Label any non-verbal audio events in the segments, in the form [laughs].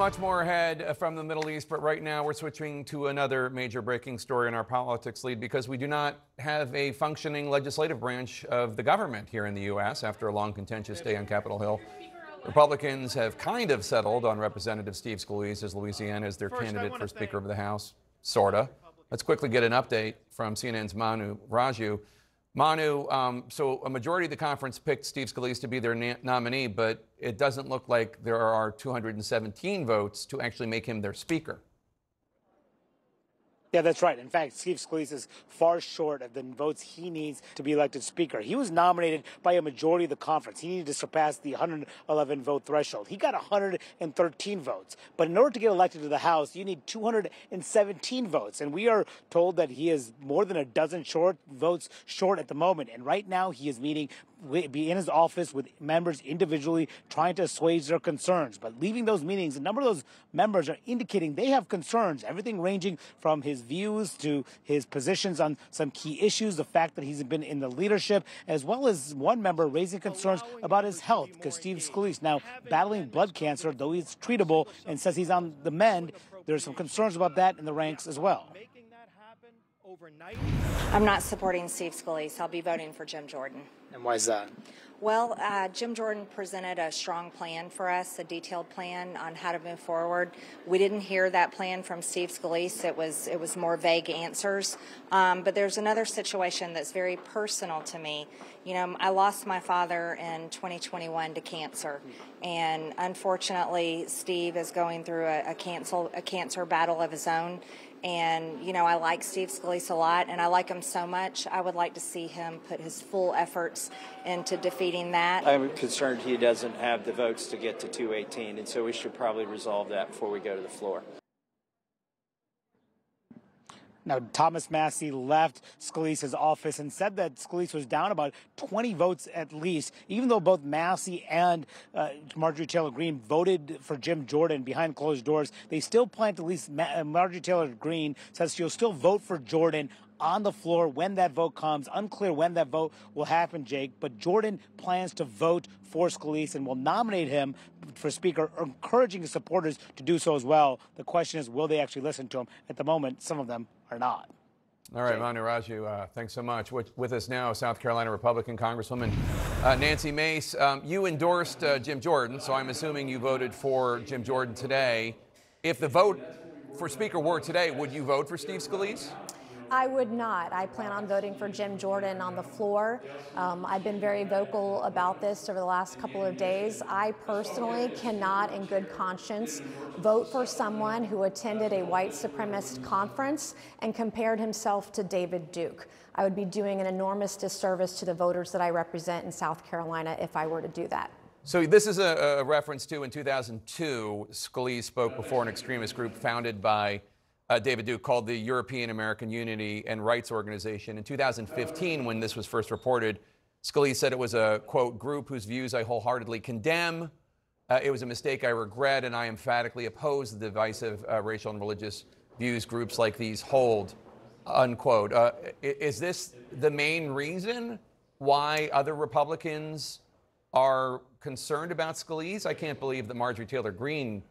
much more ahead uh, from the Middle East, but right now we're switching to another major breaking story in our politics lead because we do not have a functioning legislative branch of the government here in the U.S. after a long contentious day on Capitol Hill. Republicans have kind of settled on Representative Steve Scalise as Louisiana as their First, candidate for Speaker of the House. Sorta. Let's quickly get an update from CNN's Manu Raju. Manu, um, so a majority of the conference picked Steve Scalise to be their na- nominee, but it doesn't look like there are 217 votes to actually make him their speaker. Yeah, that's right. In fact, Steve Scalise is far short of the votes he needs to be elected Speaker. He was nominated by a majority of the conference. He needed to surpass the 111 vote threshold. He got 113 votes. But in order to get elected to the House, you need 217 votes. And we are told that he is more than a dozen short votes short at the moment. And right now, he is meeting be in his office with members individually trying to assuage their concerns. But leaving those meetings, a number of those members are indicating they have concerns, everything ranging from his views to his positions on some key issues, the fact that he's been in the leadership, as well as one member raising concerns about his health, because Steve Scalise now battling blood cancer, though he's treatable and says he's on the mend. There's some concerns about that in the ranks as well. I'm not supporting Steve Scalise. I'll be voting for Jim Jordan. And why is that? Well, uh, Jim Jordan presented a strong plan for us, a detailed plan on how to move forward. We didn't hear that plan from Steve Scalise. It was it was more vague answers. Um, but there's another situation that's very personal to me. You know, I lost my father in 2021 to cancer, and unfortunately, Steve is going through a, a cancer a cancer battle of his own. And, you know, I like Steve Scalise a lot, and I like him so much. I would like to see him put his full efforts into defeating that. I'm concerned he doesn't have the votes to get to 218, and so we should probably resolve that before we go to the floor. Now, Thomas Massie left Scalise's office and said that Scalise was down about 20 votes at least, even though both Massey and uh, Marjorie Taylor Greene voted for Jim Jordan behind closed doors. They still plan to at least, Ma- uh, Marjorie Taylor Greene says she'll still vote for Jordan on the floor when that vote comes. Unclear when that vote will happen, Jake, but Jordan plans to vote for Scalise and will nominate him for Speaker, encouraging his supporters to do so as well. The question is, will they actually listen to him? At the moment, some of them are not. All right, Manu Raju, uh, thanks so much. With, with, us now, South Carolina Republican Congresswoman uh, Nancy Mace. Um, you endorsed uh, Jim Jordan, so I'm assuming you voted for Jim Jordan today. If the vote for Speaker were today, would you vote for Steve Scalise? I would not. I plan on voting for Jim Jordan on the floor. Um, I've been very vocal about this over the last couple of days. I personally cannot, in good conscience, vote for someone who attended a white supremacist conference and compared himself to David Duke. I would be doing an enormous disservice to the voters that I represent in South Carolina if I were to do that. So this is a, a reference to in 2002, Scalise spoke before an extremist group founded by uh, David Duke called the European American Unity and Rights Organization. In 2015, when this was first reported, Scalise said it was a, quote, group whose views I wholeheartedly condemn. Uh, it was a mistake I regret, and I emphatically oppose the divisive uh, racial and religious views groups like these hold, unquote. Uh, is this the main reason why other Republicans are concerned about Scalise? I can't believe that Marjorie Taylor Greene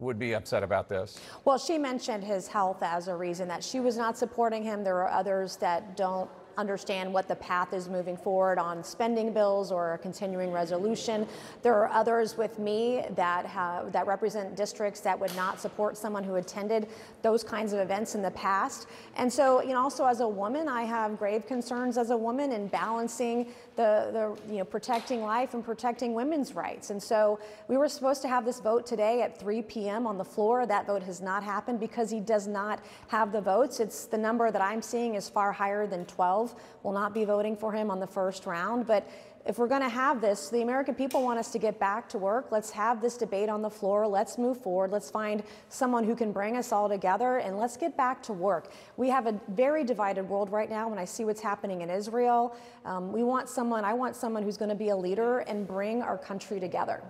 would be upset about this. Well, she mentioned his health as a reason that she was not supporting him. There are others that don't understand what the path is moving forward on spending bills or a continuing resolution. There are others with me that have that represent districts that would not support someone who attended those kinds of events in the past. And so, you know, also as a woman, I have grave concerns as a woman in balancing the, the you know protecting life and protecting women's rights. And so we were supposed to have this vote today at 3 p.m. on the floor. That vote has not happened because he does not have the votes. It's the number that I'm seeing is far higher than 12 will not be voting for him on the first round. But if we're going to have this, the American people want us to get back to work. Let's have this debate on the floor. Let's move forward. Let's find someone who can bring us all together and let's get back to work. We have a very divided world right now when I see what's happening in Israel. Um, we want someone, I want someone who's going to be a leader and bring our country together.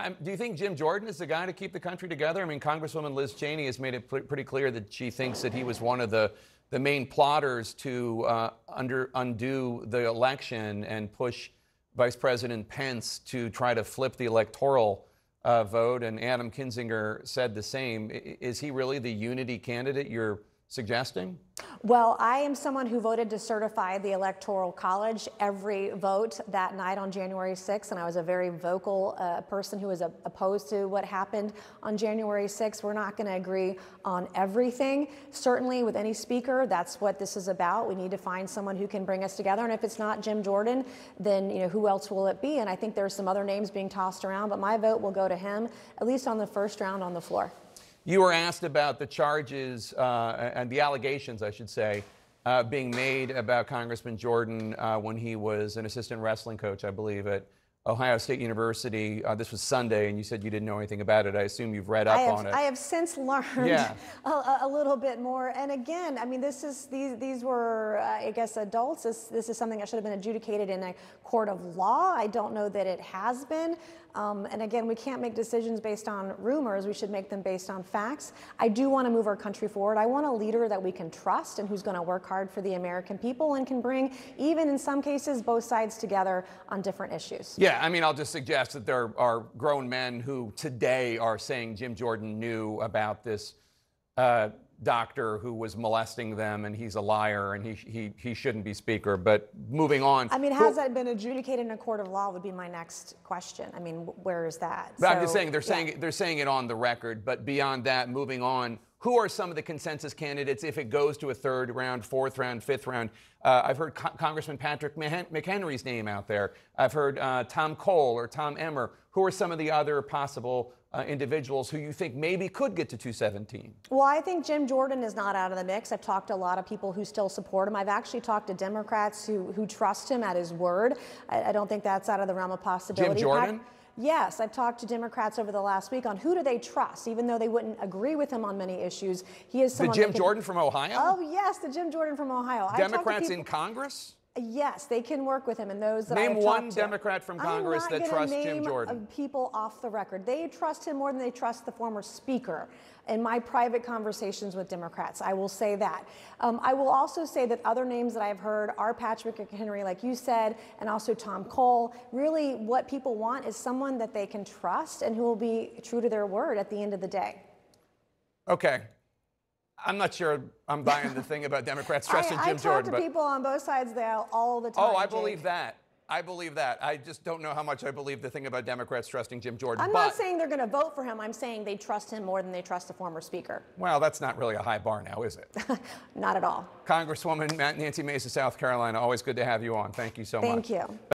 Um, do you think Jim Jordan is the guy to keep the country together? I mean, Congresswoman Liz Cheney has made it pretty clear that she thinks that he was one of the the main plotters to uh, under, undo the election and push Vice President Pence to try to flip the electoral uh, vote, and Adam Kinzinger said the same. Is he really the unity candidate you're suggesting? Well, I am someone who voted to certify the Electoral College every vote that night on January 6th, and I was a very vocal uh, person who was uh, opposed to what happened on January 6th. We're not going to agree on everything. Certainly, with any speaker, that's what this is about. We need to find someone who can bring us together, and if it's not Jim Jordan, then you know who else will it be? And I think there's some other names being tossed around, but my vote will go to him, at least on the first round on the floor. You were asked about the charges uh, and the allegations, I should say, uh, being made about Congressman Jordan uh, when he was an assistant wrestling coach, I believe, at Ohio State University. Uh, this was Sunday, and you said you didn't know anything about it. I assume you've read up have, on it. I have since learned Yeah. [laughs] a, a- little bit more. And again, I mean, this is these these were, uh, I guess, adults. This this is something that should have been adjudicated in a court of law. I don't know that it has been. Um, and again, we can't make decisions based on rumors. We should make them based on facts. I do want to move our country forward. I want a leader that we can trust and who's going to work hard for the American people and can bring, even in some cases, both sides together on different issues. Yeah, I mean, I'll just suggest that there are grown men who today are saying Jim Jordan knew about this uh, doctor who was molesting them and he's a liar and he, he, he shouldn't be speaker. But moving on. I mean, has that been adjudicated in a court of law? Would be my next question. I mean, where is that? But I'm just saying they're yeah. saying they're saying it on the record. But beyond that, moving on, who are some of the consensus candidates if it goes to a third round, fourth round, fifth round? Uh, I've heard Co- Congressman Patrick McHenry's name out there. I've heard uh, Tom Cole or Tom Emmer. Who are some of the other possible uh, individuals who you think maybe could get to 217? Well, I think Jim Jordan is not out of the mix. I've talked to a lot of people who still support him. I've actually talked to Democrats who, who trust him at his word. I, I don't think that's out of the realm of possibility. Jim Jordan? Yes, I've talked to Democrats over the last week on who do they trust, even though they wouldn't agree with him on many issues. He is The someone Jim can- Jordan from Ohio? Oh yes, the Jim Jordan from Ohio. Democrats people- in Congress? Yes, they can work with him, and those that I Name have one to. Democrat from Congress that trusts Jim Jordan. People off the record, they trust him more than they trust the former speaker. In my private conversations with Democrats, I will say that. Um, I will also say that other names that I've heard are Patrick Henry, like you said, and also Tom Cole. Really, what people want is someone that they can trust and who will be true to their word at the end of the day. Okay. I'm not sure I'm buying the thing about Democrats [laughs] I, trusting I Jim talk Jordan. to but people on both sides there all the oh, time. Oh, I Jake. believe that. I believe that. I just don't know how much I believe the thing about Democrats trusting Jim Jordan. I'm not saying they're going to vote for him. I'm saying they trust him more than they trust the former speaker. well, that's not really a high bar now, is it? [laughs] Not at all. Congresswoman Nancy Mace, South Carolina, always good to have you on. Thank you so much. Thank you.